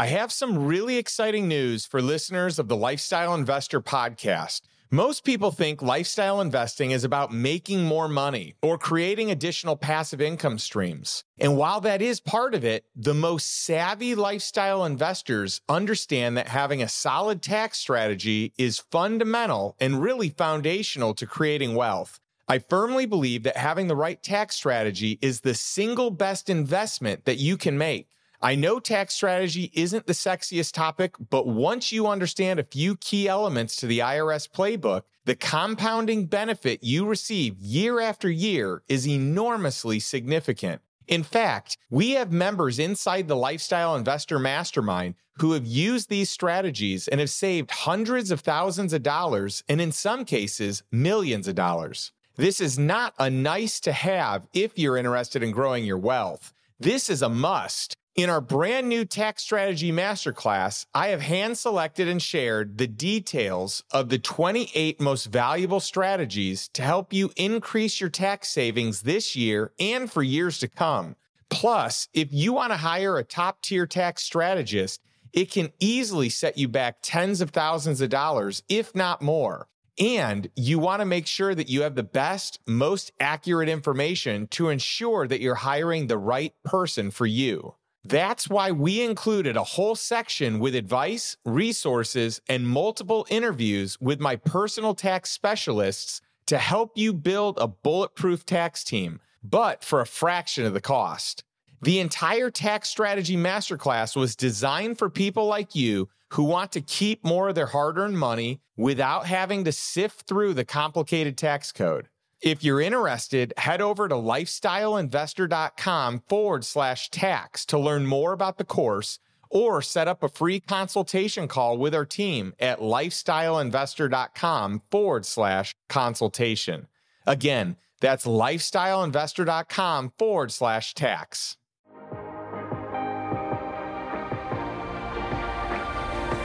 I have some really exciting news for listeners of the Lifestyle Investor podcast. Most people think lifestyle investing is about making more money or creating additional passive income streams. And while that is part of it, the most savvy lifestyle investors understand that having a solid tax strategy is fundamental and really foundational to creating wealth. I firmly believe that having the right tax strategy is the single best investment that you can make. I know tax strategy isn't the sexiest topic, but once you understand a few key elements to the IRS playbook, the compounding benefit you receive year after year is enormously significant. In fact, we have members inside the Lifestyle Investor Mastermind who have used these strategies and have saved hundreds of thousands of dollars and, in some cases, millions of dollars. This is not a nice to have if you're interested in growing your wealth. This is a must. In our brand new tax strategy masterclass, I have hand selected and shared the details of the 28 most valuable strategies to help you increase your tax savings this year and for years to come. Plus, if you want to hire a top tier tax strategist, it can easily set you back tens of thousands of dollars, if not more. And you want to make sure that you have the best, most accurate information to ensure that you're hiring the right person for you. That's why we included a whole section with advice, resources, and multiple interviews with my personal tax specialists to help you build a bulletproof tax team, but for a fraction of the cost. The entire tax strategy masterclass was designed for people like you who want to keep more of their hard earned money without having to sift through the complicated tax code. If you're interested, head over to lifestyleinvestor.com forward slash tax to learn more about the course or set up a free consultation call with our team at lifestyleinvestor.com forward slash consultation. Again, that's lifestyleinvestor.com forward slash tax.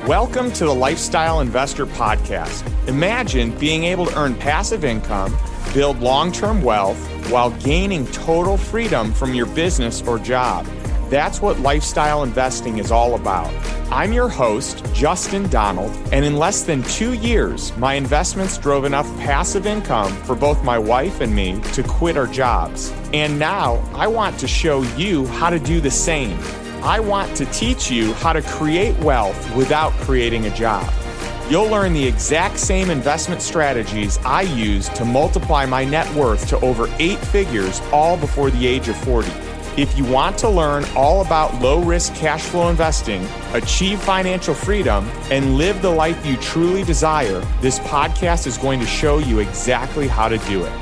Welcome to the Lifestyle Investor Podcast. Imagine being able to earn passive income build long term wealth while gaining total freedom from your business or job. That's what lifestyle investing is all about. I'm your host, Justin Donald, and in less than two years, my investments drove enough passive income for both my wife and me to quit our jobs. And now I want to show you how to do the same. I want to teach you how to create wealth without creating a job. You'll learn the exact same investment strategies I use to multiply my net worth to over eight figures all before the age of 40. If you want to learn all about low risk cash flow investing, achieve financial freedom, and live the life you truly desire, this podcast is going to show you exactly how to do it.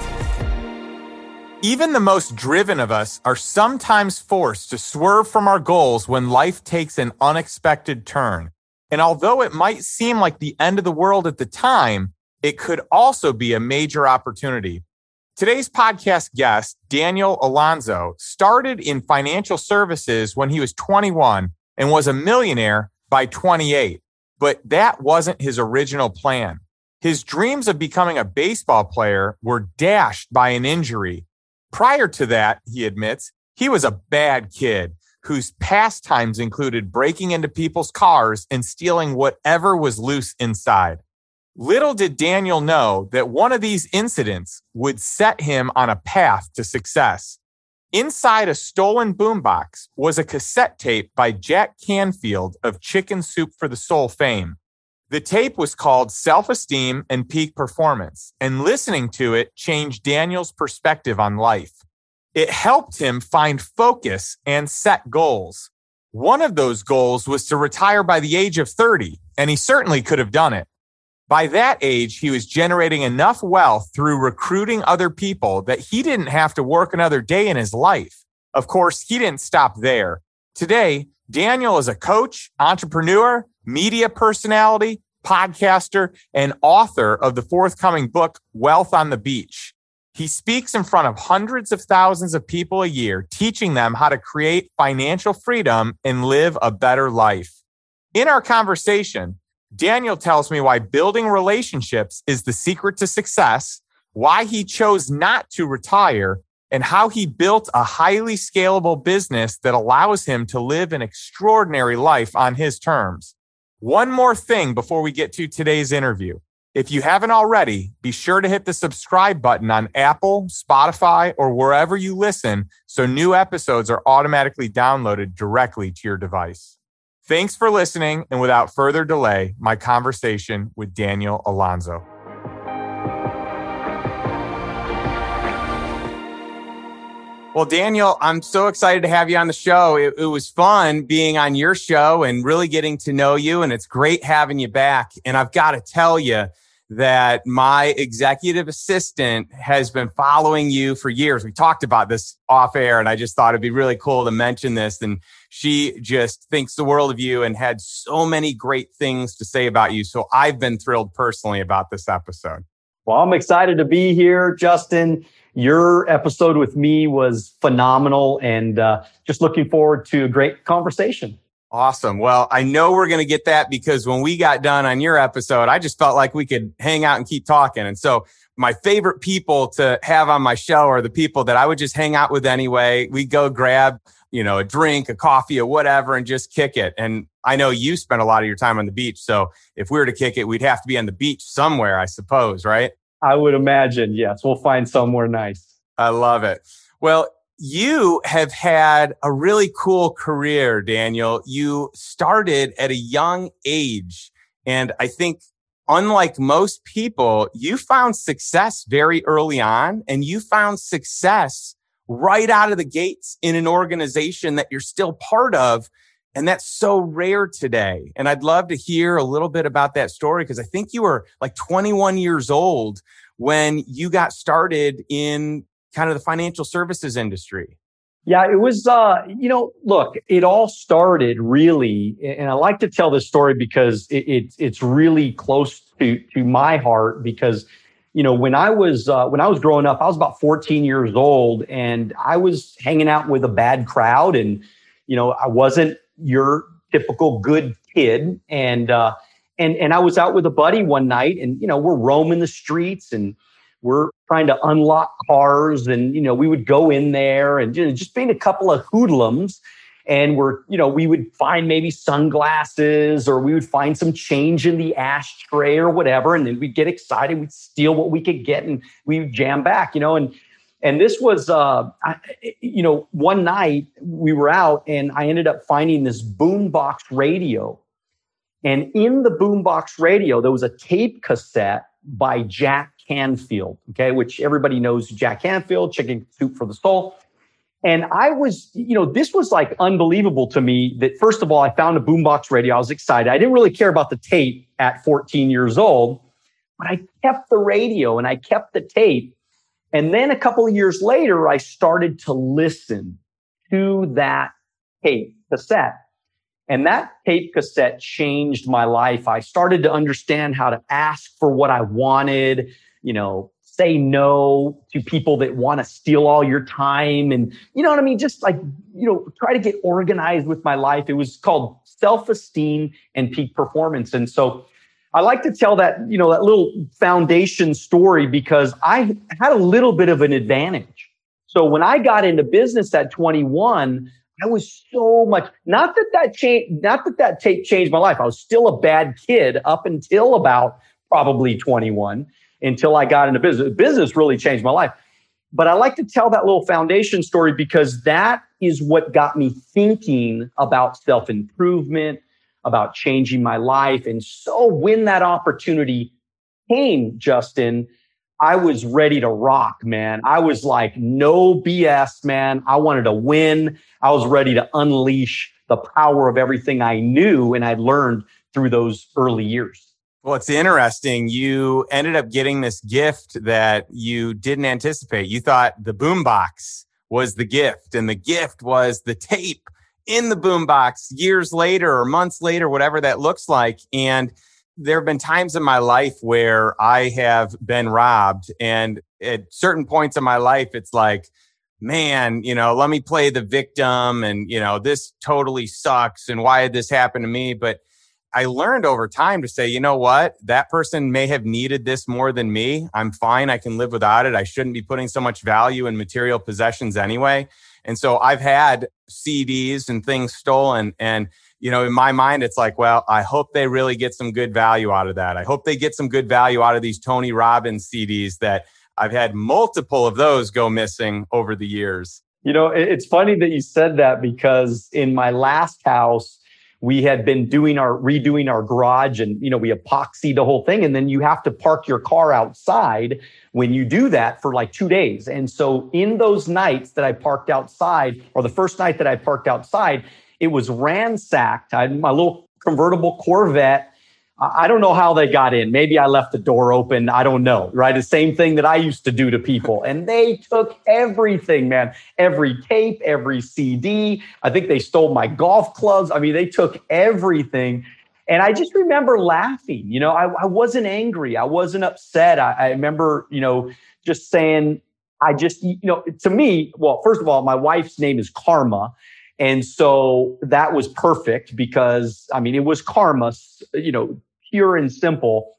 Even the most driven of us are sometimes forced to swerve from our goals when life takes an unexpected turn. And although it might seem like the end of the world at the time, it could also be a major opportunity. Today's podcast guest, Daniel Alonzo, started in financial services when he was 21 and was a millionaire by 28. But that wasn't his original plan. His dreams of becoming a baseball player were dashed by an injury. Prior to that, he admits, he was a bad kid whose pastimes included breaking into people's cars and stealing whatever was loose inside. Little did Daniel know that one of these incidents would set him on a path to success. Inside a stolen boombox was a cassette tape by Jack Canfield of Chicken Soup for the Soul fame. The tape was called Self Esteem and Peak Performance, and listening to it changed Daniel's perspective on life it helped him find focus and set goals. One of those goals was to retire by the age of 30, and he certainly could have done it. By that age, he was generating enough wealth through recruiting other people that he didn't have to work another day in his life. Of course, he didn't stop there. Today, Daniel is a coach, entrepreneur, media personality, podcaster, and author of the forthcoming book, Wealth on the Beach. He speaks in front of hundreds of thousands of people a year, teaching them how to create financial freedom and live a better life. In our conversation, Daniel tells me why building relationships is the secret to success, why he chose not to retire, and how he built a highly scalable business that allows him to live an extraordinary life on his terms. One more thing before we get to today's interview. If you haven't already, be sure to hit the subscribe button on Apple, Spotify, or wherever you listen so new episodes are automatically downloaded directly to your device. Thanks for listening. And without further delay, my conversation with Daniel Alonzo. Well, Daniel, I'm so excited to have you on the show. It, it, was fun being on your show and really getting to know you. And it's great having you back. And I've got to tell you that my executive assistant has been following you for years. We talked about this off air, and I just thought it'd be really cool to mention this. And she just thinks the world of you and had so many great things to say about you. So I've been thrilled personally about this episode. Well, I'm excited to be here, Justin. Your episode with me was phenomenal and uh, just looking forward to a great conversation. Awesome. Well, I know we're going to get that because when we got done on your episode, I just felt like we could hang out and keep talking. And so my favorite people to have on my show are the people that I would just hang out with anyway. We go grab, you know, a drink, a coffee or whatever and just kick it. And I know you spend a lot of your time on the beach. So if we were to kick it, we'd have to be on the beach somewhere, I suppose, right? I would imagine. Yes, we'll find somewhere nice. I love it. Well, you have had a really cool career, Daniel. You started at a young age. And I think, unlike most people, you found success very early on and you found success right out of the gates in an organization that you're still part of. And that's so rare today. And I'd love to hear a little bit about that story because I think you were like 21 years old when you got started in kind of the financial services industry. Yeah, it was, uh, you know, look, it all started really, and I like to tell this story because it, it, it's really close to, to my heart because, you know, when I was, uh, when I was growing up, I was about 14 years old and I was hanging out with a bad crowd and, you know, I wasn't your typical good kid. And, uh, and, and I was out with a buddy one night and, you know, we're roaming the streets and, we're trying to unlock cars and you know we would go in there and you know, just being a couple of hoodlums. And we're you know we would find maybe sunglasses or we would find some change in the ashtray or whatever. And then we'd get excited. We'd steal what we could get and we would jam back you know and and this was uh I, you know one night we were out and i ended up finding this boombox radio. And in the boombox radio there was a tape cassette by jack Canfield, okay, which everybody knows Jack Canfield, Chicken Soup for the Soul. And I was, you know, this was like unbelievable to me that first of all, I found a boombox radio. I was excited. I didn't really care about the tape at 14 years old, but I kept the radio and I kept the tape. And then a couple of years later, I started to listen to that tape cassette. And that tape cassette changed my life. I started to understand how to ask for what I wanted you know, say no to people that want to steal all your time and you know what I mean? Just like you know try to get organized with my life. It was called self-esteem and peak performance. And so I like to tell that you know that little foundation story because I had a little bit of an advantage. So when I got into business at 21 I was so much not that that changed not that that tape changed my life. I was still a bad kid up until about probably 21 until I got into business. Business really changed my life. But I like to tell that little foundation story because that is what got me thinking about self improvement, about changing my life. And so when that opportunity came, Justin, I was ready to rock, man. I was like, no BS, man. I wanted to win. I was ready to unleash the power of everything I knew and I learned through those early years. Well, it's interesting. You ended up getting this gift that you didn't anticipate. You thought the boombox was the gift, and the gift was the tape in the boombox years later or months later, whatever that looks like. And there have been times in my life where I have been robbed. And at certain points in my life, it's like, man, you know, let me play the victim and, you know, this totally sucks. And why did this happen to me? But I learned over time to say, you know what? That person may have needed this more than me. I'm fine. I can live without it. I shouldn't be putting so much value in material possessions anyway. And so I've had CDs and things stolen. And, you know, in my mind, it's like, well, I hope they really get some good value out of that. I hope they get some good value out of these Tony Robbins CDs that I've had multiple of those go missing over the years. You know, it's funny that you said that because in my last house, we had been doing our redoing our garage and you know we epoxied the whole thing. And then you have to park your car outside when you do that for like 2 days. And so in those nights that I parked outside or the first night that I parked outside it was ransacked. I had my little convertible Corvette I don't know how they got in. Maybe I left the door open. I don't know, right? The same thing that I used to do to people. And they took everything, man. Every tape, every CD. I think they stole my golf clubs. I mean, they took everything. And I just remember laughing. You know, I, I wasn't angry. I wasn't upset. I, I remember, you know, just saying, I just, you know, to me, well, first of all, my wife's name is Karma. And so that was perfect because I mean, it was karma, you know, pure and simple,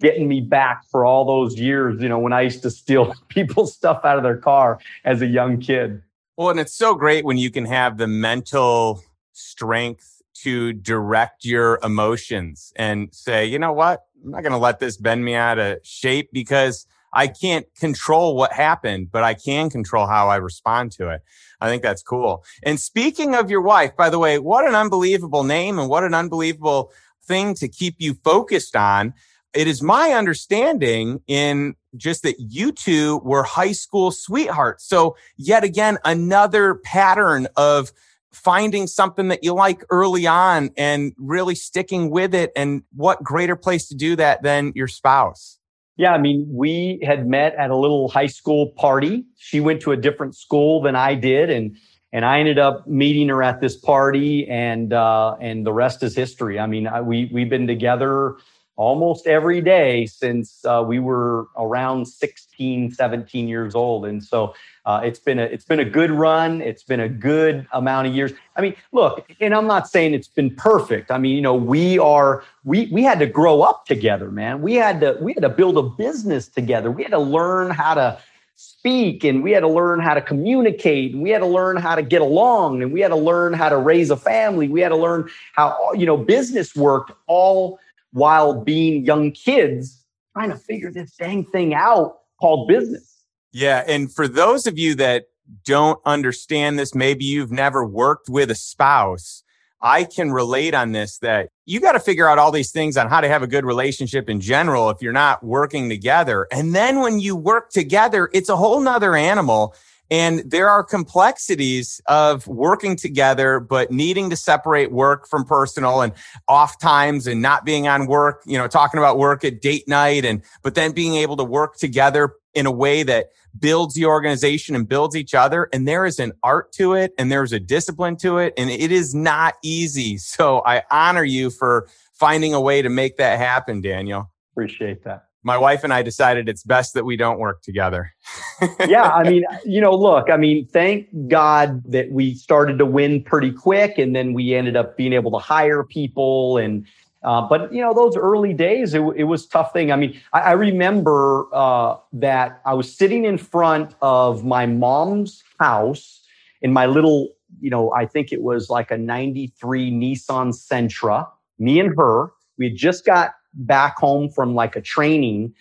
getting me back for all those years, you know, when I used to steal people's stuff out of their car as a young kid. Well, and it's so great when you can have the mental strength to direct your emotions and say, you know what? I'm not going to let this bend me out of shape because I can't control what happened, but I can control how I respond to it. I think that's cool. And speaking of your wife, by the way, what an unbelievable name and what an unbelievable thing to keep you focused on. It is my understanding in just that you two were high school sweethearts. So yet again, another pattern of finding something that you like early on and really sticking with it. And what greater place to do that than your spouse? Yeah, I mean, we had met at a little high school party. She went to a different school than I did, and and I ended up meeting her at this party, and uh, and the rest is history. I mean, I, we we've been together almost every day since uh, we were around 16 17 years old and so uh, it's been a it's been a good run. It's been a good amount of years. I mean look and i'm not saying it's been perfect. I mean you know we are we we had to grow up together man. We had to we had to build a business together. We had to learn how to speak and we had to learn how to communicate and we had to learn how to get along and we had to learn how to raise a family. We had to learn how you know business worked all while being young kids trying to figure this dang thing out called business. Yeah. And for those of you that don't understand this, maybe you've never worked with a spouse. I can relate on this that you got to figure out all these things on how to have a good relationship in general if you're not working together. And then when you work together, it's a whole nother animal. And there are complexities of working together, but needing to separate work from personal and off times and not being on work, you know, talking about work at date night and, but then being able to work together in a way that builds the organization and builds each other. And there is an art to it and there's a discipline to it. And it is not easy. So I honor you for finding a way to make that happen, Daniel. Appreciate that my wife and I decided it's best that we don't work together. yeah, I mean, you know, look, I mean, thank God that we started to win pretty quick, and then we ended up being able to hire people. And uh, but you know, those early days, it, it was tough thing. I mean, I, I remember uh, that I was sitting in front of my mom's house in my little, you know, I think it was like a '93 Nissan Sentra. Me and her, we had just got back home from like a training,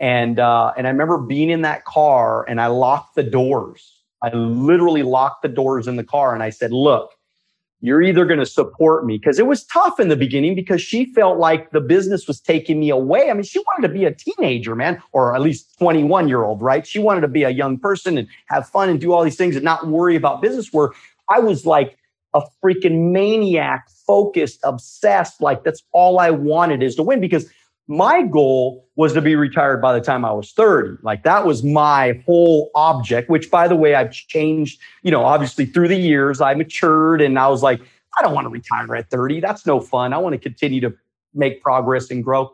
and uh, and I remember being in that car and I locked the doors. I literally locked the doors in the car and I said, "Look, you're either going to support me because it was tough in the beginning because she felt like the business was taking me away. I mean, she wanted to be a teenager, man, or at least 21 year old, right? She wanted to be a young person and have fun and do all these things and not worry about business. Where I was like a freaking maniac, focused, obsessed. Like that's all I wanted is to win because my goal was to be retired by the time I was 30. Like that was my whole object, which by the way, I've changed, you know, obviously through the years, I matured and I was like, I don't want to retire at 30. That's no fun. I want to continue to make progress and grow.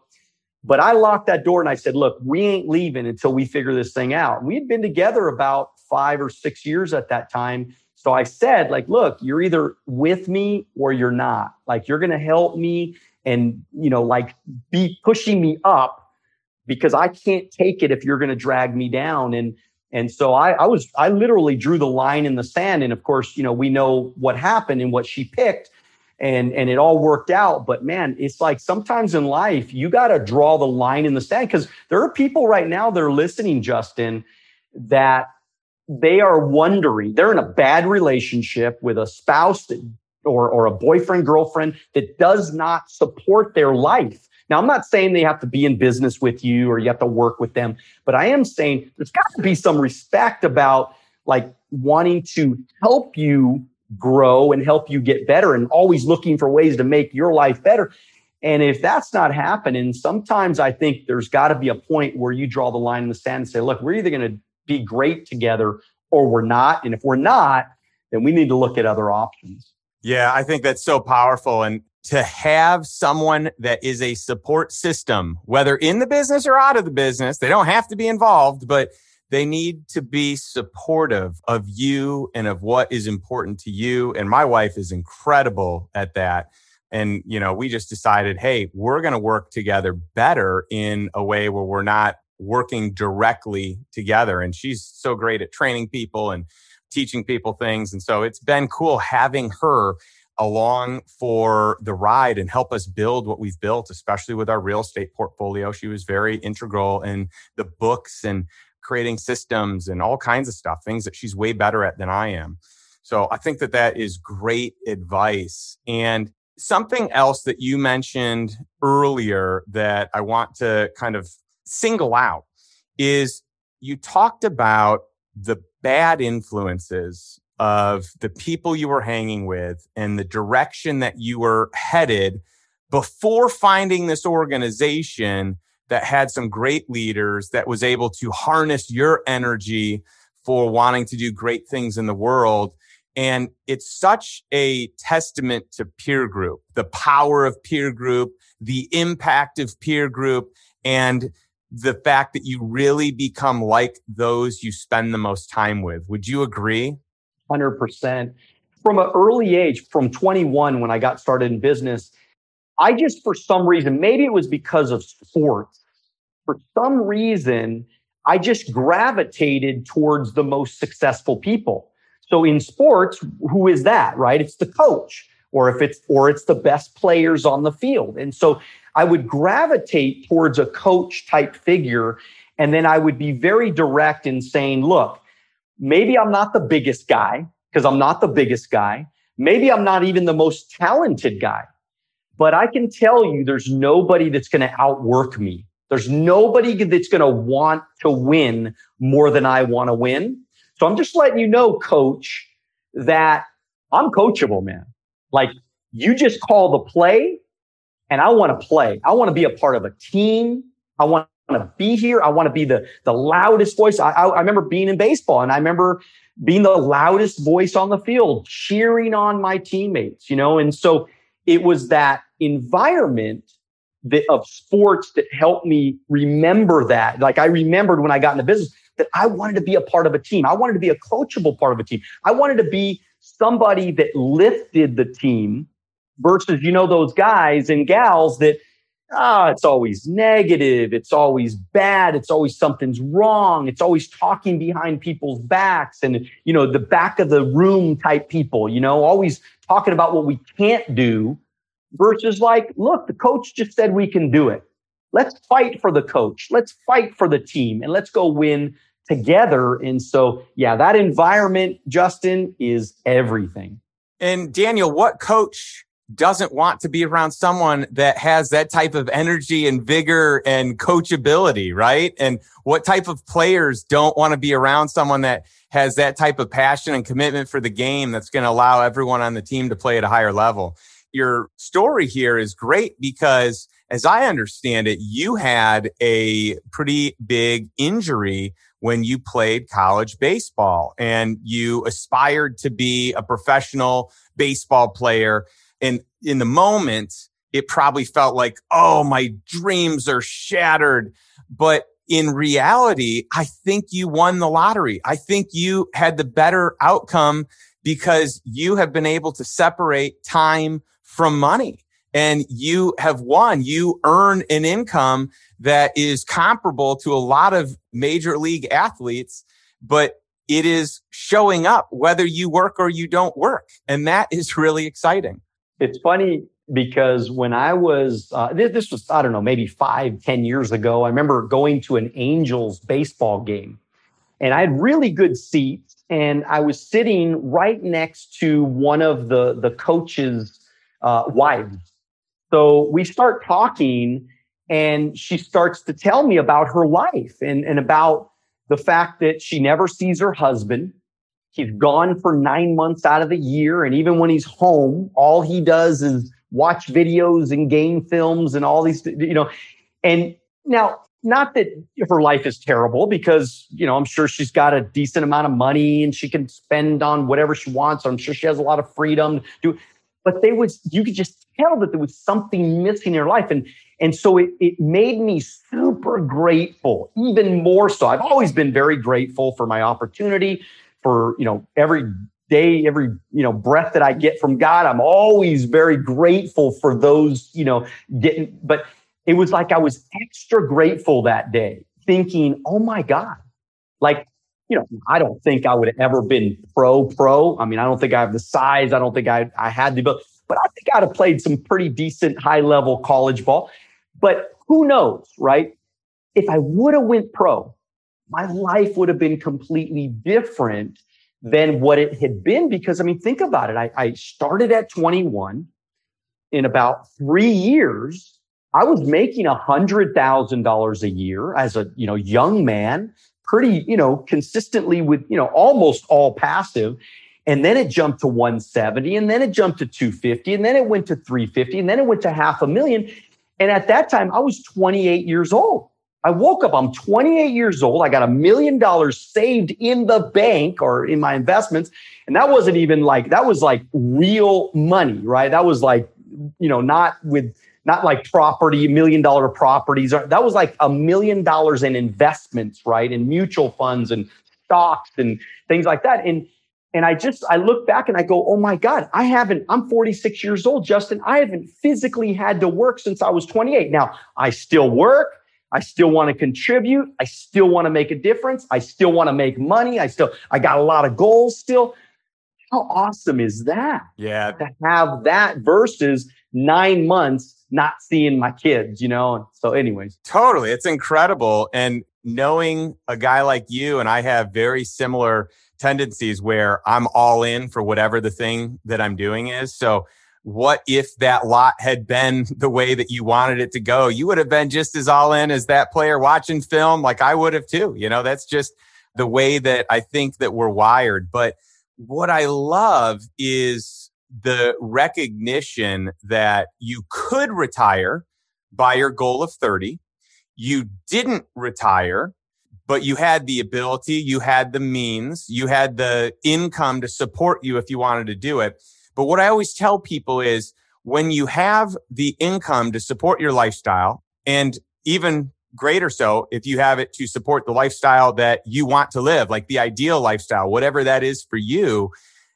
But I locked that door and I said, look, we ain't leaving until we figure this thing out. We had been together about five or six years at that time So I said, like, look, you're either with me or you're not. Like, you're going to help me and, you know, like be pushing me up because I can't take it if you're going to drag me down. And, and so I, I was, I literally drew the line in the sand. And of course, you know, we know what happened and what she picked and, and it all worked out. But man, it's like sometimes in life, you got to draw the line in the sand because there are people right now that are listening, Justin, that they are wondering, they're in a bad relationship with a spouse that, or, or a boyfriend, girlfriend that does not support their life. Now, I'm not saying they have to be in business with you or you have to work with them, but I am saying there's got to be some respect about like wanting to help you grow and help you get better and always looking for ways to make your life better. And if that's not happening, sometimes I think there's got to be a point where you draw the line in the sand and say, look, we're either going to be great together or we're not. And if we're not, then we need to look at other options. Yeah, I think that's so powerful. And to have someone that is a support system, whether in the business or out of the business, they don't have to be involved, but they need to be supportive of you and of what is important to you. And my wife is incredible at that. And, you know, we just decided, hey, we're going to work together better in a way where we're not working directly together. And she's so great at training people and teaching people things. And so it's been cool having her along for the ride and help us build what we've built, especially with our real estate portfolio. She was very integral in the books and creating systems and all kinds of stuff, things that she's way better at than I am. So I think that that is great advice. And something else that you mentioned earlier that I want to kind of single out is you talked about the bad influences of the people you were hanging with and the direction that you were headed before finding this organization that had some great leaders that was able to harness your energy for wanting to do great things in the world. And it's such a testament to peer group, the power of peer group, the impact of peer group, and the fact that you really become like those you spend the most time with. Would you agree? 100%. From an early age, from 21, when I got started in business, I just, for some reason, maybe it was because of sports, for some reason, I just gravitated towards the most successful people. So in sports, who is that, right? It's the coach or if it's or it's the best players on the field. And so I would gravitate towards a coach type figure and then I would be very direct in saying, look, maybe I'm not the biggest guy because I'm not the biggest guy. Maybe I'm not even the most talented guy. But I can tell you there's nobody that's going to outwork me. There's nobody that's going to want to win more than I want to win. So I'm just letting you know, coach, that I'm coachable, man. Like you just call the play and I want to play. I want to be a part of a team. I want to be here. I want to be the, the loudest voice. I, I, I remember being in baseball and I remember being the loudest voice on the field, cheering on my teammates, you know? And so it was that environment that, of sports that helped me remember that. Like I remembered when I got into business that I wanted to be a part of a team. I wanted to be a coachable part of a team. I wanted to be somebody that lifted the team versus, you know, those guys and gals that, ah, oh, it's always negative. It's always bad. It's always something's wrong. It's always talking behind people's backs and, you know, the back of the room type people, you know, always talking about what we can't do versus like, look, the coach just said we can do it. Let's fight for the coach. Let's fight for the team and let's go win together. And so, yeah, that environment, Justin, is everything. And Daniel, what coach doesn't want to be around someone that has that type of energy and vigor and coachability, right? And what type of players don't want to be around someone that has that type of passion and commitment for the game that's going to allow everyone on the team to play at a higher level? Your story here is great because as I understand it, you had a pretty big injury when you played college baseball and you aspired to be a professional baseball player. And in the moment, it probably felt like, oh, my dreams are shattered. But in reality, I think you won the lottery. I think you had the better outcome because you have been able to separate time from money and you have won. You earn an income that is comparable to a lot of major league athletes, but it is showing up whether you work or you don't work. And that is really exciting. It's funny because when I was, uh, this, this was, I don't know, maybe five, ten years ago, I remember going to an Angels baseball game and I had really good seats and I was sitting right next to one of the, the coach's uh, wives. So we start talking and she starts to tell me about her life and, and about the fact that she never sees her husband. He's gone for nine months out of the year. And even when he's home, all he does is watch videos and game films and all these, you know. And now, not that her life is terrible because, you know, I'm sure she's got a decent amount of money and she can spend on whatever she wants. I'm sure she has a lot of freedom to do. But they was, you could just tell that there was something missing in her life. And and so it, it made me super grateful, even more so. I've always been very grateful for my opportunity, for, you know, every day, every, you know, breath that I get from God. I'm always very grateful for those, you know, getting, but it was like I was extra grateful that day, thinking, oh my God, like, you know, I don't think I would have ever been pro pro. I mean, I don't think I have the size. I don't think I, I had the ability, but I think I'd have played some pretty decent high level college ball. But who knows, right? If I would have went pro, my life would have been completely different than what it had been. Because I mean, think about it. I, I started at 21. In about three years, I was making a hundred thousand dollars a year as a you know young man, pretty you know consistently with you know almost all passive. And then it jumped to 170, and then it jumped to 250, and then it went to 350, and then it went to half a million. And at that time, I was 28 years old. I woke up, I'm 28 years old. I got a million dollars saved in the bank or in my investments. And that wasn't even like, that was like real money, right? That was like, you know, not with, not like property, million dollar properties. That was like a million dollars in investments, right? In mutual funds and stocks and things like that. And and I just, I look back and I go, oh my God, I haven't, I'm 46 years old, Justin. I haven't physically had to work since I was 28. Now, I still work. I still want to contribute. I still want to make a difference. I still want to make money. I still, I got a lot of goals still. How awesome is that? Yeah. To have that versus nine months not seeing my kids, you know? So, anyways. Totally. It's incredible. And knowing a guy like you, and I have very similar tendencies where I'm all in for whatever the thing that I'm doing is. So what if that lot had been the way that you wanted it to go? You would have been just as all in as that player watching film, like I would have too. You know, that's just the way that I think that we're wired. But what I love is the recognition that you could retire by your goal of 30. You didn't retire but you had the ability, you had the means, you had the income to support you if you wanted to do it. But what I always tell people is when you have the income to support your lifestyle and even greater so if you have it to support the lifestyle that you want to live, like the ideal lifestyle, whatever that is for you,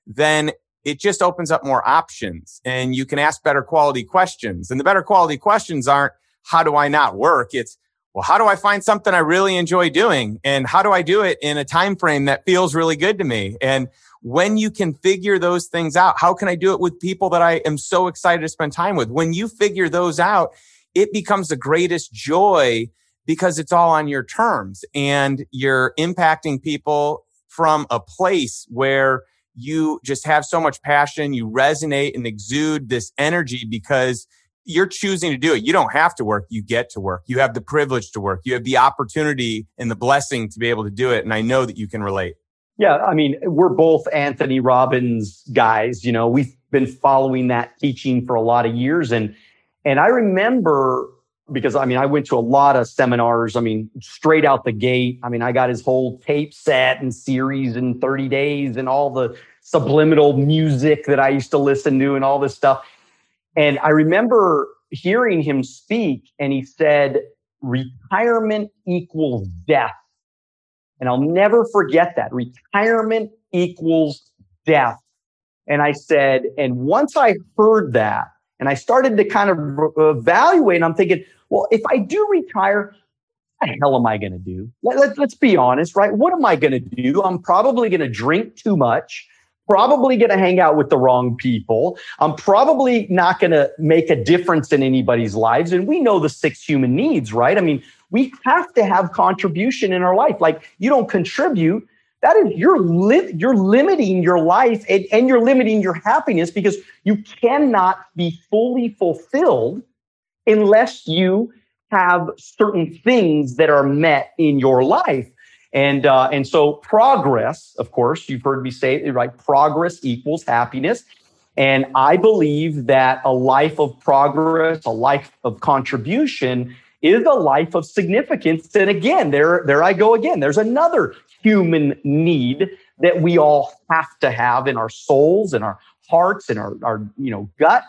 then it just opens up more options and you can ask better quality questions. And the better quality questions aren't, how do I not work? It's well, how do I find something I really enjoy doing? And how do I do it in a time frame that feels really good to me? And when you can figure those things out, how can I do it with people that I am so excited to spend time with? When you figure those out, it becomes the greatest joy because it's all on your terms and you're impacting people from a place where you just have so much passion, you resonate and exude this energy because you're choosing to do it. You don't have to work. You get to work. You have the privilege to work. You have the opportunity and the blessing to be able to do it. And I know that you can relate. Yeah. I mean, we're both Anthony Robbins guys. You know, we've been following that teaching for a lot of years. And, and I remember because I mean, I went to a lot of seminars. I mean, straight out the gate. I mean, I got his whole tape set and series in 30 days and all the subliminal music that I used to listen to and all this stuff. And I remember hearing him speak, and he said, retirement equals death. And I'll never forget that. Retirement equals death. And I said, and once I heard that and I started to kind of evaluate, And I'm thinking, well, if I do retire, what the hell am I going to do? Let, let, let's be honest, right? What am I going to do? I'm probably going to drink too much probably going to hang out with the wrong people. I'm probably not going to make a difference in anybody's lives. And we know the six human needs, right? I mean, we have to have contribution in our life. Like you don't contribute, that is you're li- you're limiting your life and, and you're limiting your happiness because you cannot be fully fulfilled unless you have certain things that are met in your life. And uh, and so progress, of course, you've heard me say it, right? Progress equals happiness. And I believe that a life of progress, a life of contribution is a life of significance. And again, there, there I go again. There's another human need that we all have to have in our souls and our hearts and our, our you know, gut.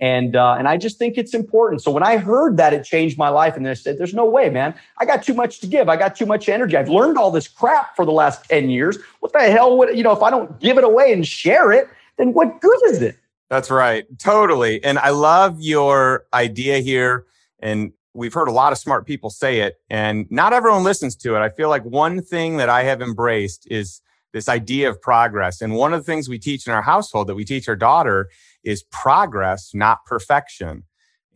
And uh, and I just think it's important. So when I heard that, it changed my life. And I said, "There's no way, man. I got too much to give. I got too much energy. I've learned all this crap for the last ten years. What the hell would you know? If I don't give it away and share it, then what good is it?" That's right, totally. And I love your idea here. And we've heard a lot of smart people say it, and not everyone listens to it. I feel like one thing that I have embraced is this idea of progress. And one of the things we teach in our household that we teach our daughter is progress, not perfection.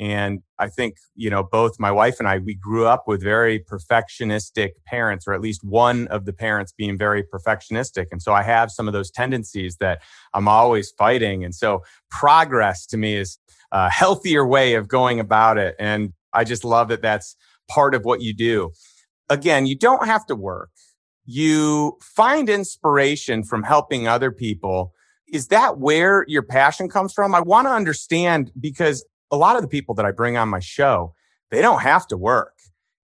And I think, you know, both my wife and I, we grew up with very perfectionistic parents, or at least one of the parents being very perfectionistic. And so I have some of those tendencies that I'm always fighting. And so progress to me is a healthier way of going about it. And I just love that that's part of what you do. Again, you don't have to work. You find inspiration from helping other people is that where your passion comes from? I want to understand because a lot of the people that I bring on my show, they don't have to work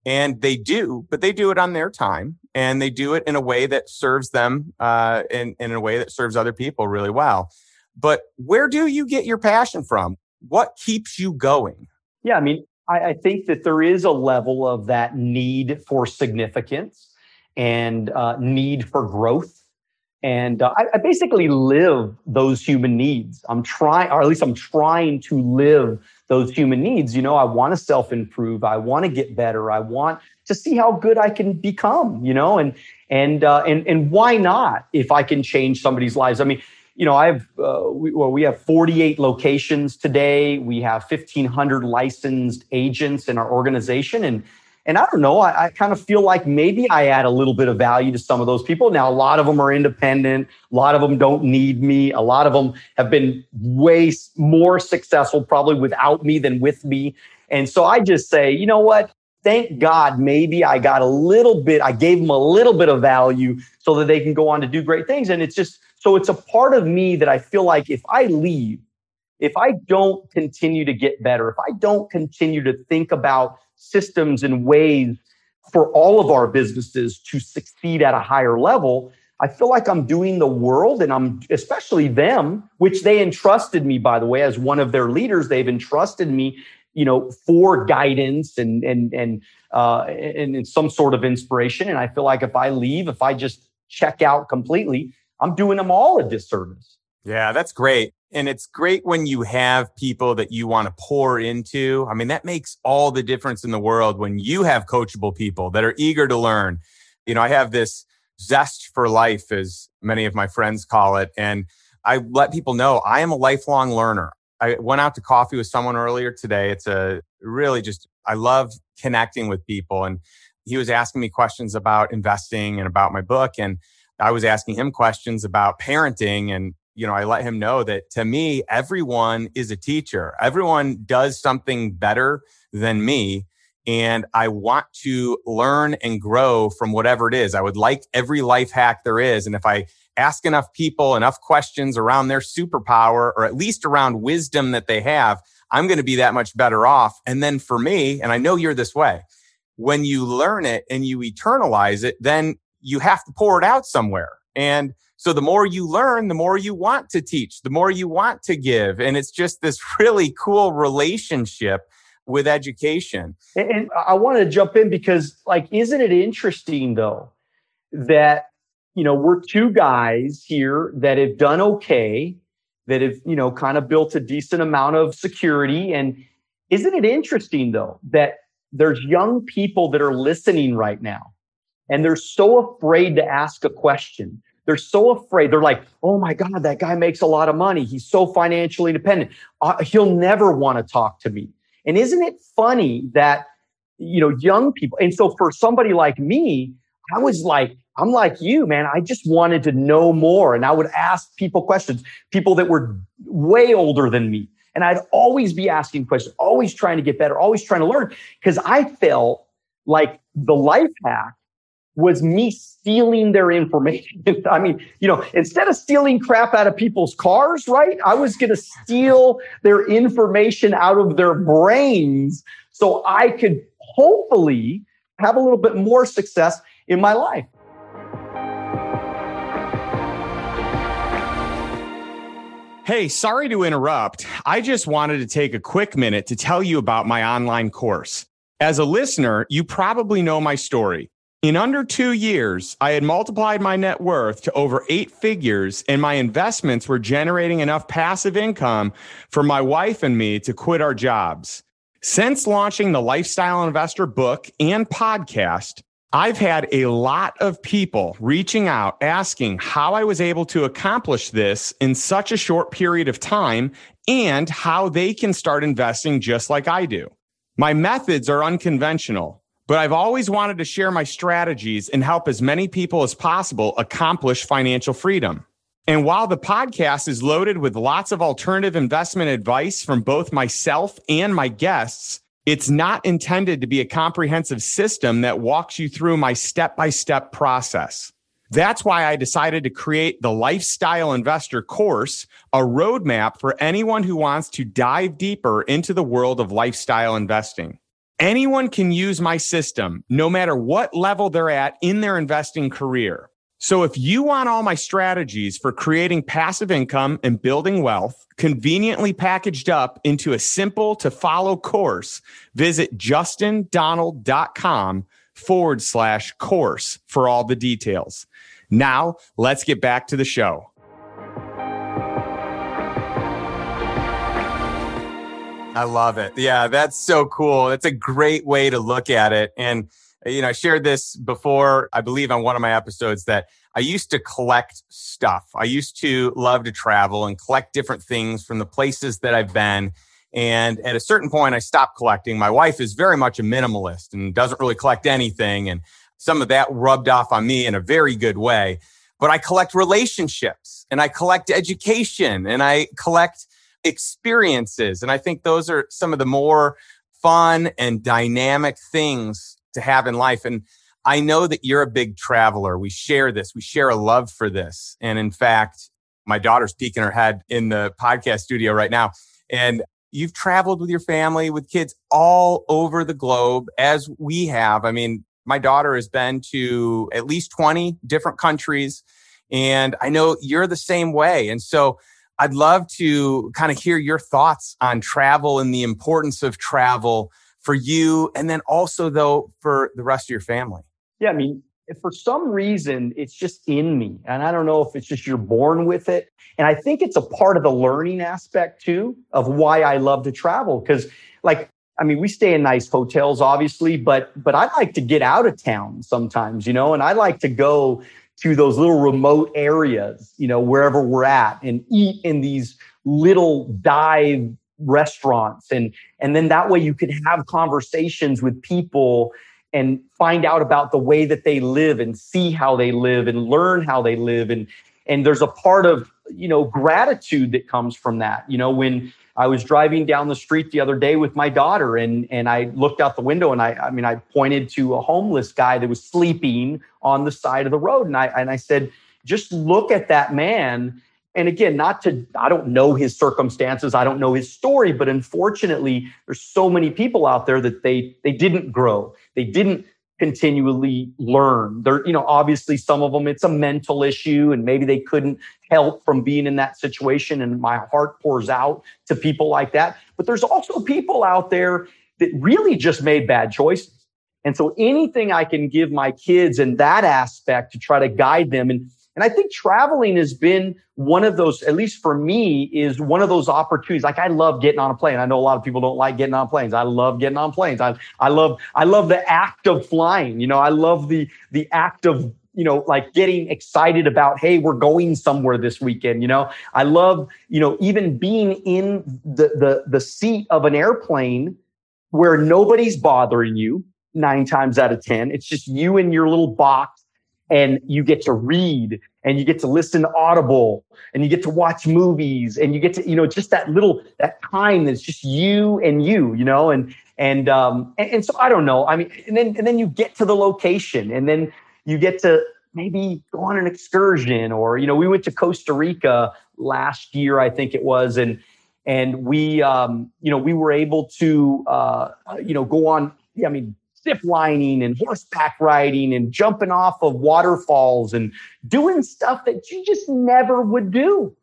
and they do, but they do it on their time and they do it in a way that serves them, uh, in, in a way that serves other people really well. But where do you get your passion from? What keeps you going? Yeah. I mean, I, I think that there is a level of that need for significance and uh, need for growth and uh, I, I, basically live those human needs. I'm trying, or at least I'm trying to live those human needs. You know, I want to self improve. I want to get better. I want to see how good I can become. You know, and and uh, and and why not if I can change somebody's lives? I mean, you know, I have uh, we, well, we have 48 locations today. We have 1,500 licensed agents in our organization, and and I don't know, I, I, kind of feel like maybe I add a little bit of value to some of those people. Now, a lot of them are independent. A lot of them don't need me. A lot of them have been way more successful probably without me than with me. And so I just say, you know what? Thank God, maybe I got a little bit, I gave them a little bit of value so that they can go on to do great things. And it's just, so it's a part of me that I feel like if I leave, if I don't continue to get better, if I don't continue to think about systems and ways for all of our businesses to succeed at a higher level, I feel like I'm doing the world and I'm especially them, which they entrusted me, by the way, as one of their leaders. They've entrusted me, you know, for guidance and and and uh, and, and some sort of inspiration. And I feel like if I leave, if I just check out completely, I'm doing them all a disservice. Yeah, that's great. And it's great when you have people that you want to pour into. I mean, that makes all the difference in the world when you have coachable people that are eager to learn. You know, I have this zest for life, as many of my friends call it. And I let people know I am a lifelong learner. I went out to coffee with someone earlier today. It's a really just, I love connecting with people. And he was asking me questions about investing and about my book. And I was asking him questions about parenting and you know, I let him know that to me, everyone is a teacher. Everyone does something better than me. And I want to learn and grow from whatever it is. I would like every life hack there is. And if I ask enough people enough questions around their superpower or at least around wisdom that they have, I'm going to be that much better off. And then for me, and I know you're this way, when you learn it and you eternalize it, then you have to pour it out somewhere. And so the more you learn, the more you want to teach, the more you want to give. And it's just this really cool relationship with education. And I want to jump in because, like, isn't it interesting though that, you know, we're two guys here that have done okay, that have, you know, kind of built a decent amount of security. And isn't it interesting though that there's young people that are listening right now and they're so afraid to ask a question. They're so afraid. They're like, oh my God, that guy makes a lot of money. He's so financially independent. Uh, he'll never want to talk to me. And isn't it funny that, you know, young people, and so for somebody like me, I was like, I'm like you, man. I just wanted to know more. And I would ask people questions, people that were way older than me. And I'd always be asking questions, always trying to get better, always trying to learn because I felt like the life hack was me stealing their information. I mean, you know, instead of stealing crap out of people's cars, right? I was going to steal their information out of their brains so I could hopefully have a little bit more success in my life. Hey, sorry to interrupt. I just wanted to take a quick minute to tell you about my online course. As a listener, you probably know my story. In under two years, I had multiplied my net worth to over eight figures, and my investments were generating enough passive income for my wife and me to quit our jobs. Since launching the Lifestyle Investor book and podcast, I've had a lot of people reaching out asking how I was able to accomplish this in such a short period of time and how they can start investing just like I do. My methods are unconventional, but I've always wanted to share my strategies and help as many people as possible accomplish financial freedom. And while the podcast is loaded with lots of alternative investment advice from both myself and my guests, it's not intended to be a comprehensive system that walks you through my step by step process. That's why I decided to create the Lifestyle Investor course, a roadmap for anyone who wants to dive deeper into the world of lifestyle investing. Anyone can use my system, no matter what level they're at in their investing career. So if you want all my strategies for creating passive income and building wealth conveniently packaged up into a simple to follow course, visit justindonald.com forward slash course for all the details. Now let's get back to the show. I love it. Yeah, that's so cool. That's a great way to look at it. And uh, you know, I shared this before, I believe on one of my episodes that I used to collect stuff. I used to love to travel and collect different things from the places that I've been. And at a certain point, I stopped collecting. My wife is very much a minimalist and doesn't really collect anything. And some of that rubbed off on me in a very good way. But I collect relationships and I collect education and I collect experiences. And I think those are some of the more fun and dynamic things to have in life. And I know that you're a big traveler. We share this. We share a love for this. And in fact, my daughter's peeking her head in the podcast studio right now. And you've traveled with your family, with kids all over the globe, as we have. I mean, my daughter has been to at least 20 different countries. And I know you're the same way. And so I'd love to kind of hear your thoughts on travel and the importance of travel for you and then also though for the rest of your family. Yeah i mean for some reason it's just in me and i don't know if it's just you're born with it and i think it's a part of the learning aspect too of why i love to travel because like i mean we stay in nice hotels obviously but but i like to get out of town sometimes you know and i like to go to those little remote areas you know wherever we're at and eat in these little dive restaurants. And and then that way you could have conversations with people and find out about the way that they live and see how they live and learn how they live. And and there's a part of you know gratitude that comes from that. You know when i was driving down the street the other day with my daughter and and i looked out the window and i i mean i pointed to a homeless guy that was sleeping on the side of the road and i and i said just look at that man. And again not to i don't know his circumstances i don't know his story but unfortunately there's so many people out there that they they didn't grow. They didn't continually learn. There you know obviously some of them it's a mental issue and maybe they couldn't help from being in that situation and my heart pours out to people like that. But there's also people out there that really just made bad choices. And so anything i can give my kids in that aspect to try to guide them and And I think traveling has been one of those, at least for me, is one of those opportunities. Like I love getting on a plane. I know a lot of people don't like getting on planes. I love getting on planes. I, I love, I love the act of flying. You know, I love the, the act of, you know, like getting excited about, hey, we're going somewhere this weekend. You know, I love, you know, even being in the, the, the seat of an airplane where nobody's bothering you nine times out of 10. It's just you in your little box and you get to read and you get to listen to audible and you get to watch movies and you get to you know just that little that time that's just you and you you know and and um and, and so i don't know. I mean and then and then you get to the location and then you get to maybe go on an excursion or you know we went to costa rica last year i think it was and and we um you know we were able to uh you know go on i mean zip lining and horseback riding and jumping off of waterfalls and doing stuff that you just never would do.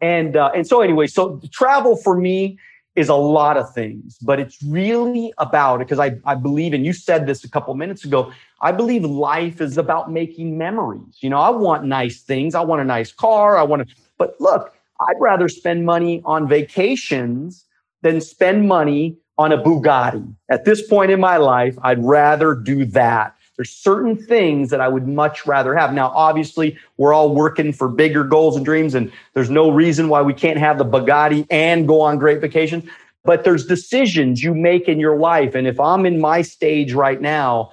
And uh, and so anyway, so travel for me is a lot of things, but it's really about because I, I believe, and you said this a couple minutes ago, I believe life is about making memories. You know, I want nice things. I want a nice car. I want to, but look, I'd rather spend money on vacations than spend money on a Bugatti. At this point in my life, I'd rather do that. There's certain things that I would much rather have. Now, obviously, we're all working for bigger goals and dreams, and there's no reason why we can't have the Bugatti and go on great vacations. But there's decisions you make in your life. And if I'm in my stage right now,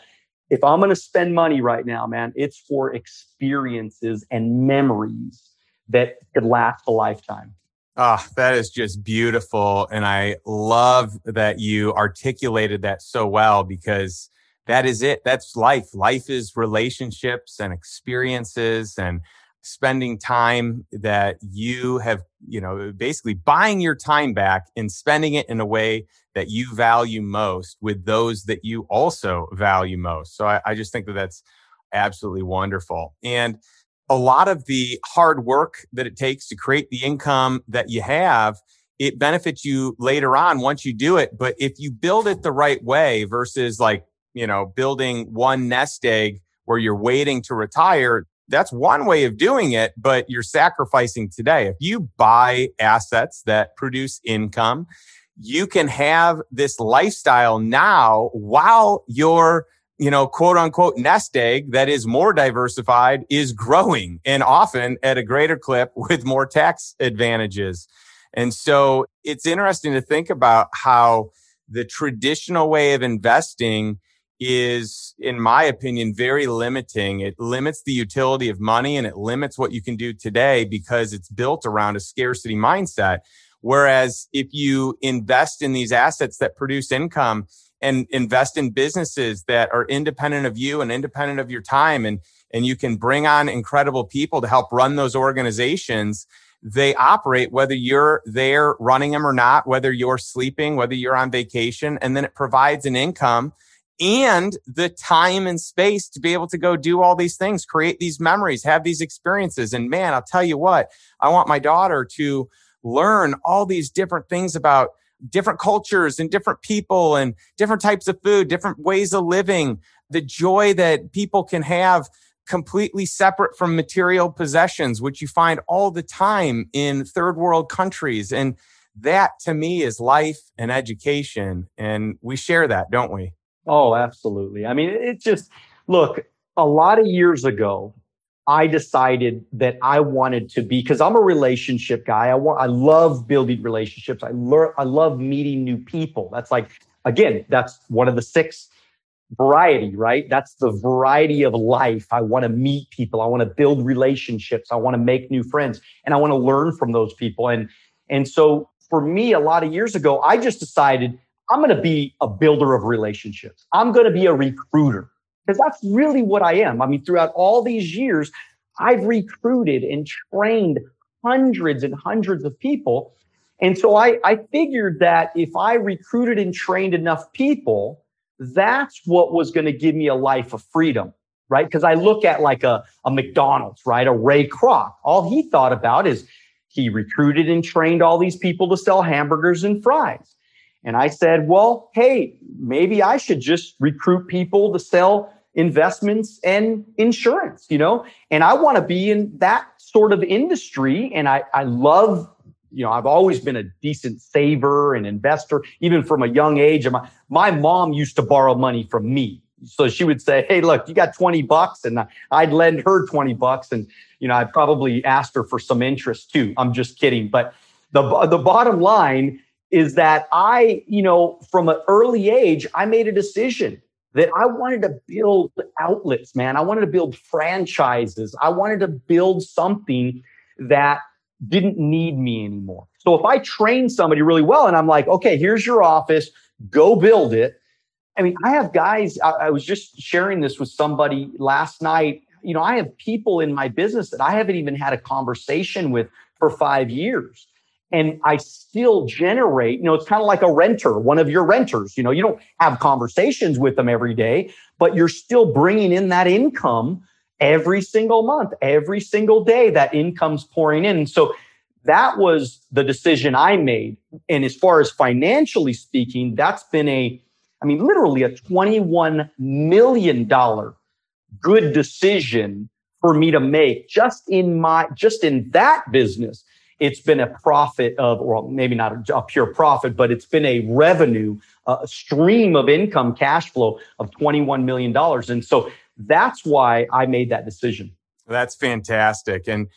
if I'm going to spend money right now, man, it's for experiences and memories that could last a lifetime. Oh, that is just beautiful. And I love that you articulated that so well because that is it. That's life. Life is relationships and experiences and spending time that you have, you know, basically buying your time back and spending it in a way that you value most with those that you also value most. So I, I just think that that's absolutely wonderful. And a lot of the hard work that it takes to create the income that you have, it benefits you later on once you do it. But if you build it the right way versus like, you know, building one nest egg where you're waiting to retire, that's one way of doing it, but you're sacrificing today. If you buy assets that produce income, you can have this lifestyle now while you're you know, quote unquote nest egg that is more diversified is growing and often at a greater clip with more tax advantages. And so it's interesting to think about how the traditional way of investing is, in my opinion, very limiting. It limits the utility of money and it limits what you can do today because it's built around a scarcity mindset. Whereas if you invest in these assets that produce income, and invest in businesses that are independent of you and independent of your time and and you can bring on incredible people to help run those organizations. They operate whether you're there running them or not whether you're sleeping whether you're on vacation and then it provides an income and the time and space to be able to go do all these things create these memories have these experiences. And man i'll tell you what i want my daughter to learn all these different things about different cultures and different people and different types of food, different ways of living, the joy that people can have completely separate from material possessions, which you find all the time in third world countries. And that to me is life and education. And we share that, don't we? Oh, absolutely. I mean, it just, look, a lot of years ago, I decided that I wanted to be because I'm a relationship guy. I want I love building relationships. I learn I love meeting new people. That's like again, that's one of the six variety, right? That's the variety of life. I want to meet people. I want to build relationships. I want to make new friends and I want to learn from those people. And and so for me a lot of years ago, I just decided I'm going to be a builder of relationships. I'm going to be a recruiter because that's really what I am. I mean, throughout all these years, I've recruited and trained hundreds and hundreds of people. And so I, I figured that if I recruited and trained enough people, that's what was going to give me a life of freedom, right? Because I look at like a, a McDonald's, right? A Ray Kroc. All he thought about is he recruited and trained all these people to sell hamburgers and fries. And I said, well, hey, maybe I should just recruit people to sell investments and insurance, you know, and I want to be in that sort of industry. And I, I love, you know, I've always been a decent saver and investor, even from a young age. My, my mom used to borrow money from me. So she would say, Hey, look, you got 20 bucks. And I'd lend her 20 bucks. And, you know, I probably asked her for some interest too. I'm just kidding. But the, the bottom line is that I, you know, from an early age, I made a decision that I wanted to build outlets, man. I wanted to build franchises. I wanted to build something that didn't need me anymore. So if I train somebody really well and I'm like, okay, here's your office, go build it. I mean, I have guys, I, I was just sharing this with somebody last night. You know, I have people in my business that I haven't even had a conversation with for five years and I still generate, you know, it's kind of like a renter, one of your renters. You know, you don't have conversations with them every day, but you're still bringing in that income every single month, every single day. That income's pouring in. So that was the decision I made. And as far as financially speaking, that's been a, I mean, literally a $21 million good decision for me to make just in my, just in that business it's been a profit of, or maybe not a, pure profit, but it's been a revenue, a stream of income cash flow of $21 million. And so that's why I made that decision. That's fantastic. And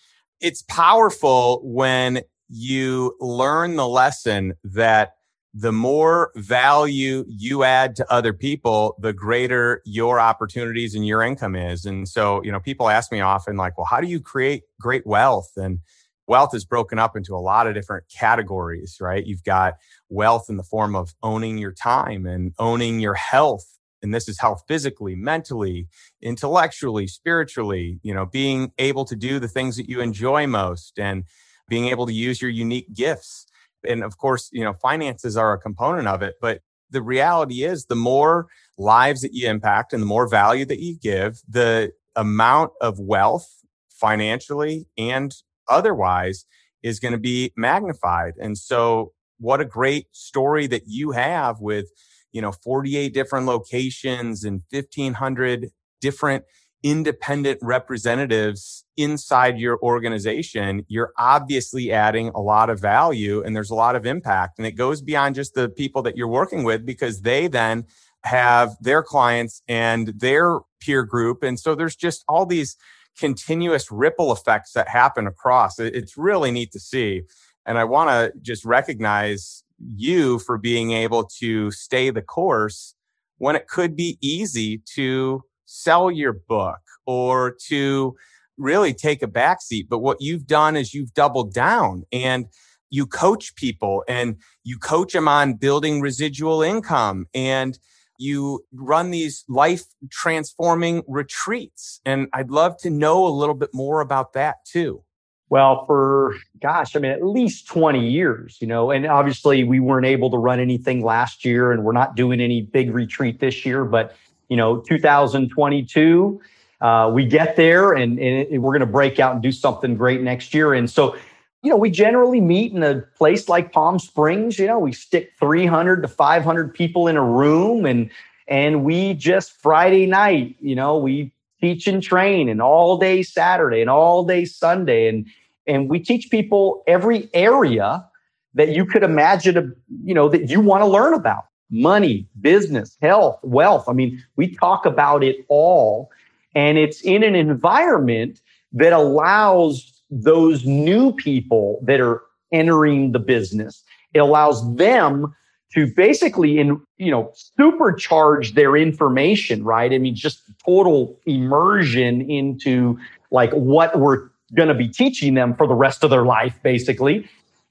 it's powerful when you learn the lesson that the more value you add to other people, the greater your opportunities and your income is. And so, you know, people ask me often, like, well, how do you create great wealth? And wealth is broken up into a lot of different categories, right? You've got wealth in the form of owning your time and owning your health. And this is health physically, mentally, intellectually, spiritually, you know, being able to do the things that you enjoy most and being able to use your unique gifts. And of course, you know, finances are a component of it, but the reality is the more lives that you impact and the more value that you give, the amount of wealth financially and otherwise is going to be magnified. And so what a great story that you have with, you know, 48 different locations and 1500 different independent representatives inside your organization, you're obviously adding a lot of value and there's a lot of impact. And it goes beyond just the people that you're working with because they then have their clients and their peer group. And so there's just all these continuous ripple effects that happen across. It's really neat to see. And I want to just recognize you for being able to stay the course when it could be easy to sell your book or to really take a backseat. But what you've done is you've doubled down and you coach people and you coach them on building residual income and you run these life transforming retreats. And I'd love to know a little bit more about that too. Well, for gosh, I mean, at least 20 years, you know, and obviously we weren't able to run anything last year and we're not doing any big retreat this year, but, you know, 2022, uh, we get there and, and we're going to break out and do something great next year. And so you know, we generally meet in a place like Palm Springs. You know, we stick 300 to 500 people in a room and, and we just Friday night, you know, we teach and train and all day Saturday and all day Sunday. And, and we teach people every area that you could imagine, you know, that you want to learn about money, business, health, wealth. I mean, we talk about it all. And it's in an environment that allows those new people that are entering the business. It allows them to basically in you know supercharge their information, right? I mean, just total immersion into like what we're going to be teaching them for the rest of their life, basically.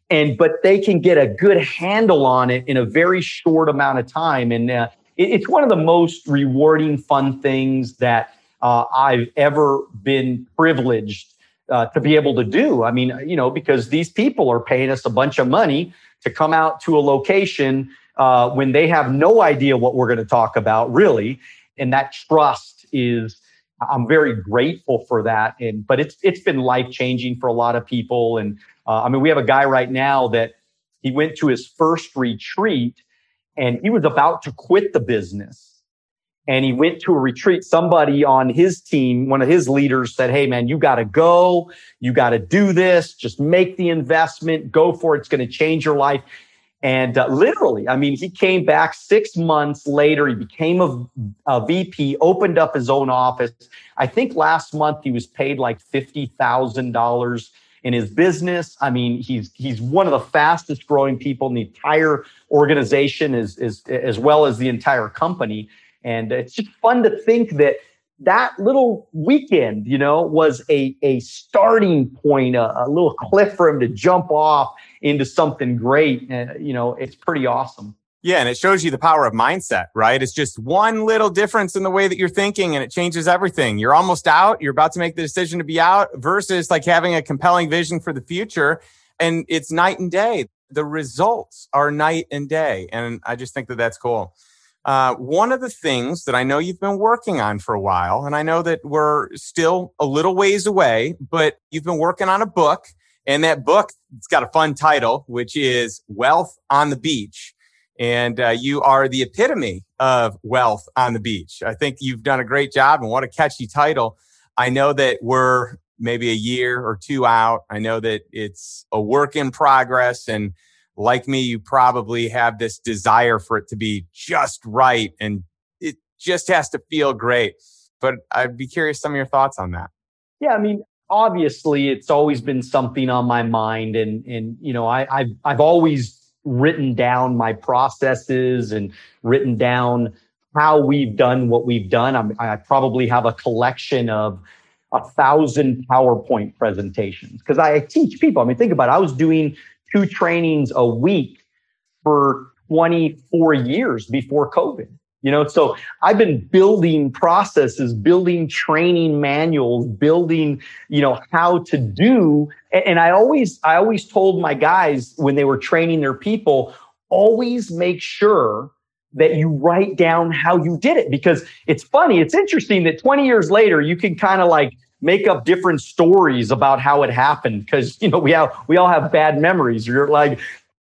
And but they can get a good handle on it in a very short amount of time, and uh, it, it's one of the most rewarding, fun things that uh, I've ever been privileged uh, to be able to do. I mean, you know, because these people are paying us a bunch of money to come out to a location uh, when they have no idea what we're going to talk about, really. And that trust is, I'm very grateful for that. And but it's it's been life changing for a lot of people. And uh, I mean, we have a guy right now that he went to his first retreat, and he was about to quit the business. And he went to a retreat. Somebody on his team, one of his leaders said, Hey, man, you got to go. You got to do this. Just make the investment. Go for it. It's going to change your life. And uh, literally, I mean, he came back six months later. He became a, a, VP, opened up his own office. I think last month he was paid like $50,000 in his business. I mean, he's he's one of the fastest growing people in the entire organization, as, as, as well as the entire company. And it's just fun to think that that little weekend, you know, was a, a starting point, a, a little cliff for him to jump off into something great. And, you know, it's pretty awesome. Yeah, and it shows you the power of mindset, right? It's just one little difference in the way that you're thinking and it changes everything. You're almost out, you're about to make the decision to be out versus like having a compelling vision for the future and it's night and day. The results are night and day. And I just think that that's cool. Uh, one of the things that I know you've been working on for a while, and I know that we're still a little ways away, but you've been working on a book, and that book it's got a fun title, which is Wealth on the Beach. And uh, you are the epitome of wealth on the beach. I think you've done a great job, and what a catchy title. I know that we're maybe a year or two out. I know that it's a work in progress, and like me, you probably have this desire for it to be just right and it just has to feel great. But I'd be curious some of your thoughts on that. Yeah, I mean, obviously it's always been something on my mind and and you know, I I've I've always written down my processes and written down how we've done what we've done. I'm, I probably have a collection of a thousand PowerPoint presentations because I teach people. I mean, think about it. I was doing two trainings a week for 24 years before COVID. You know, so I've been building processes, building training manuals, building, you know, how to do. And I always, I always told my guys when they were training their people, always make sure that you write down how you did it because it's funny. It's interesting that 20 years later, you can kind of like make up different stories about how it happened because you know we have we all have bad memories. You're like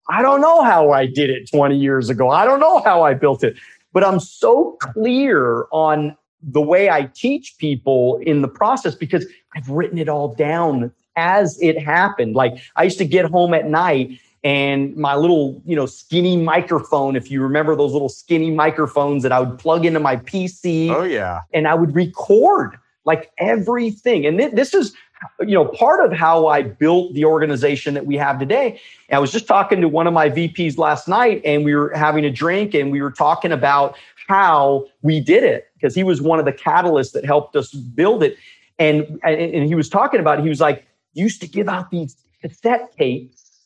i don't know how i did it 20 years ago. I don't know how i built it. But i'm so clear on the way i teach people in the process because i've written it all down as it happened. Like i used to get home at night and my little you know skinny microphone if you remember those little skinny microphones that i would plug into my pc oh yeah. and i would record like everything. And th- this is, you know, part of how I built the organization that we have today. And I was just talking to one of my VPs last night, and we were having a drink, and we were talking about how we did it because he was one of the catalysts that helped us build it. And, and he was talking about, he was like, used to give out these cassette tapes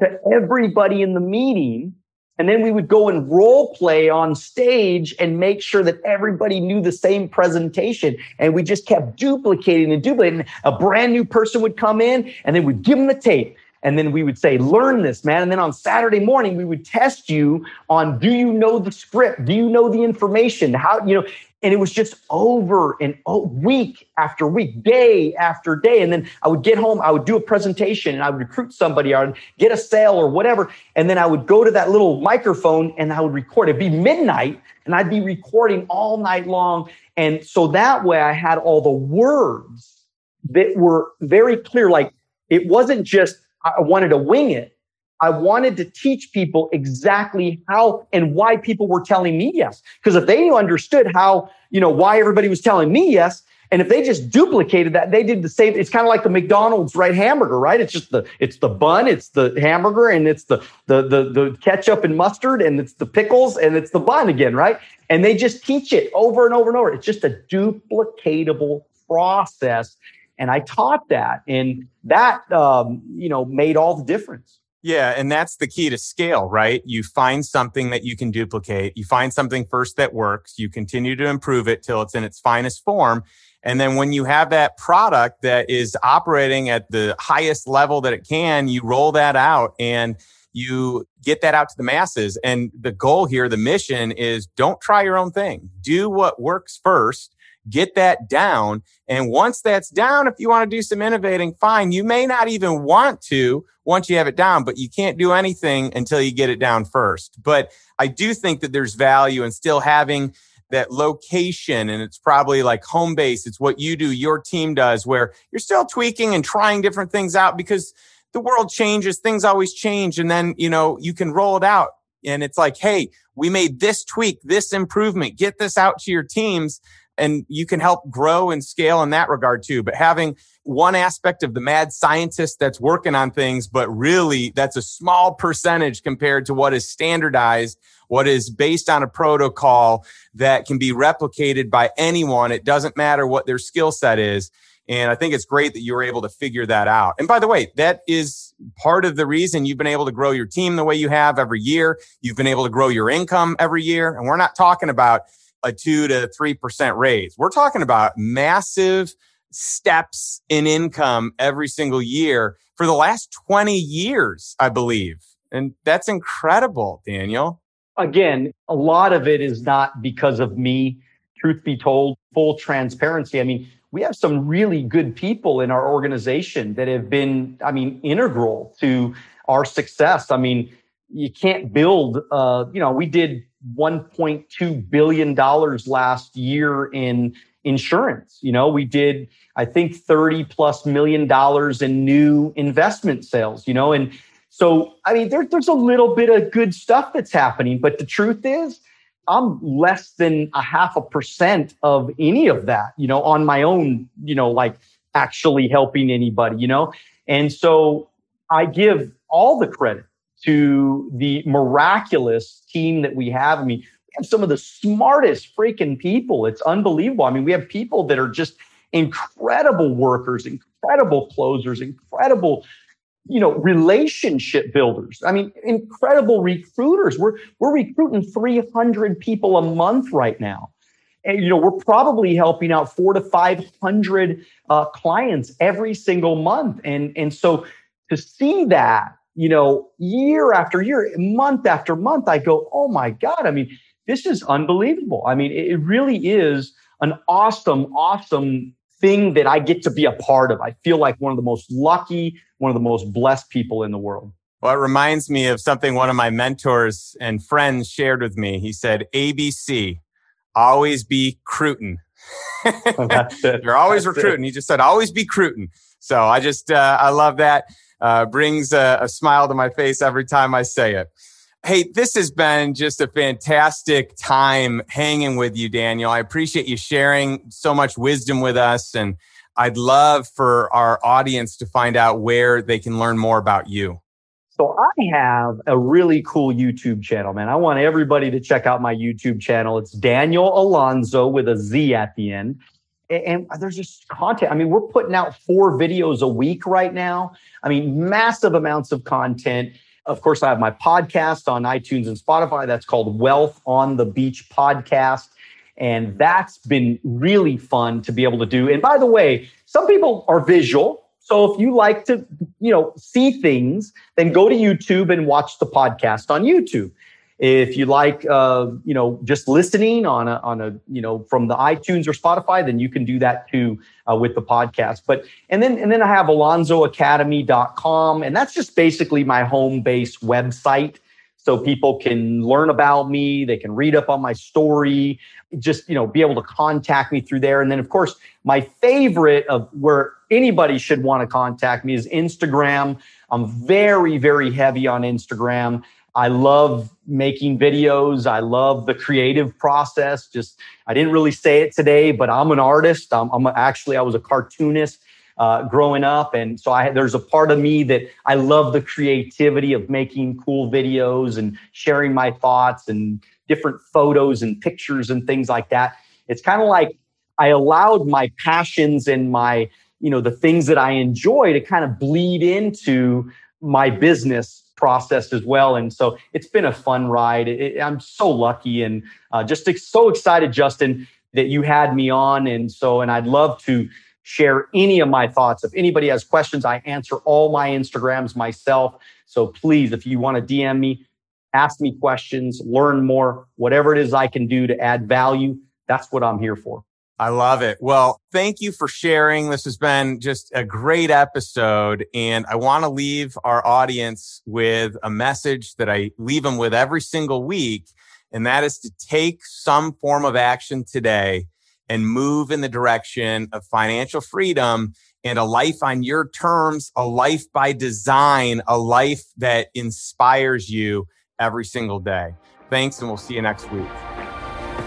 to everybody in the meeting and then we would go and role play on stage and make sure that everybody knew the same presentation. And we just kept duplicating and duplicating. A brand new person would come in and then we'd give them the tape. And then we would say, learn this, man. And then on Saturday morning, we would test you on do you know the script? Do you know the information? How, you know, and it was just over and oh, week after week, day after day. And then I would get home, I would do a presentation and I would recruit somebody, I would get a sale or whatever. And then I would go to that little microphone and I would record. It'd be midnight and I'd be recording all night long. And so that way I had all the words that were very clear. Like it wasn't just, I wanted to wing it. I wanted to teach people exactly how and why people were telling me yes. Because if they understood how, you know, why everybody was telling me yes, and if they just duplicated that, they did the same. It's kind of like the McDonald's right hamburger, right? It's just the it's the bun, it's the hamburger, and it's the the the the ketchup and mustard, and it's the pickles, and it's the bun again, right? And they just teach it over and over and over. It's just a duplicatable process. And I taught that, and that um, you know made all the difference. Yeah, and that's the key to scale, right? You find something that you can duplicate. You find something first that works. You continue to improve it till it's in its finest form. And then when you have that product that is operating at the highest level that it can, you roll that out and you get that out to the masses. And the goal here, the mission is don't try your own thing. Do what works first get that down. And once that's down, if you want to do some innovating, fine. You may not even want to once you have it down, but you can't do anything until you get it down first. But I do think that there's value in still having that location and it's probably like home base. It's what you do, your team does, where you're still tweaking and trying different things out because the world changes, things always change. And then, you know, you can roll it out. And it's like, hey, we made this tweak, this improvement, get this out to your teams and you can help grow and scale in that regard too. But having one aspect of the mad scientist that's working on things, but really that's a small percentage compared to what is standardized, what is based on a protocol that can be replicated by anyone. It doesn't matter what their skill set is. And I think it's great that you were able to figure that out. And by the way, that is part of the reason you've been able to grow your team the way you have every year. You've been able to grow your income every year. And we're not talking about a two to three percent raise. We're talking about massive steps in income every single year for the last 20 years, I believe. And that's incredible, Daniel. Again, a lot of it is not because of me. Truth be told, full transparency. I mean, we have some really good people in our organization that have been, I mean, integral to our success. I mean, you can't build, uh, you know, we did 1.2 billion dollars last year in insurance. You know, we did I think 30 plus million dollars in new investment sales, you know, and so I mean there, there's a little bit of good stuff that's happening, but the truth is I'm less than a half a percent of any of that, you know, on my own, you know, like actually helping anybody, you know. And so I give all the credit to the miraculous team that we have. I mean, we have some of the smartest freaking people. It's unbelievable. I mean, we have people that are just incredible workers, incredible closers, incredible you know relationship builders i mean incredible recruiters we're we're recruiting 300 people a month right now and you know we're probably helping out 4 to 500 uh, clients every single month and and so to see that you know, year after year, month after month, I go, oh my God. I mean, this is unbelievable. I mean, it really is an awesome, awesome thing that I get to be a part of. I feel like one of the most lucky, one of the most blessed people in the world. Well, it reminds me of something one of my mentors and friends shared with me. He said, ABC, always be Cruton. You're always That's recruiting. It. He just said, always be Cruton. So I just, uh, I love that uh, brings a, a smile to my face every time I say it. Hey, this has been just a fantastic time hanging with you, Daniel. I appreciate you sharing so much wisdom with us. And I'd love for our audience to find out where they can learn more about you. So I have a really cool YouTube channel, man. I want everybody to check out my YouTube channel. It's Daniel Alonzo with a Z at the end and there's just content. I mean, we're putting out four videos a week right now. I mean, massive amounts of content. Of course, I have my podcast on iTunes and Spotify. That's called Wealth on the Beach Podcast. And that's been really fun to be able to do. And by the way, some people are visual. So if you like to, you know, see things, then go to YouTube and watch the podcast on YouTube. If you like, uh, you know, just listening on a, on a, you know, from the iTunes or Spotify, then you can do that too uh, with the podcast. But, and then, and then I have alonzoacademy.com, and that's just basically my home base website. So people can learn about me, they can read up on my story, just, you know, be able to contact me through there. And then, of course, my favorite of where anybody should want to contact me is Instagram. I'm very, very heavy on Instagram. I love making videos. I love the creative process. Just, I didn't really say it today, but I'm an artist. I'm, I'm actually, I was a cartoonist uh, growing up. And so I, there's a part of me that I love the creativity of making cool videos and sharing my thoughts and different photos and pictures and things like that. It's kind of like I allowed my passions and my, you know, the things that I enjoy to kind of bleed into my business process as well. And so it's been a fun ride. It, I'm so lucky and uh, just so excited, Justin, that you had me on. And so, and I'd love to share any of my thoughts. If anybody has questions, I answer all my Instagrams myself. So please, if you want to DM me, ask me questions, learn more, whatever it is I can do to add value, that's what I'm here for. I love it. Well, thank you for sharing. This has been just a great episode. And I want to leave our audience with a message that I leave them with every single week. And that is to take some form of action today and move in the direction of financial freedom and a life on your terms, a life by design, a life that inspires you every single day. Thanks, and we'll see you next week.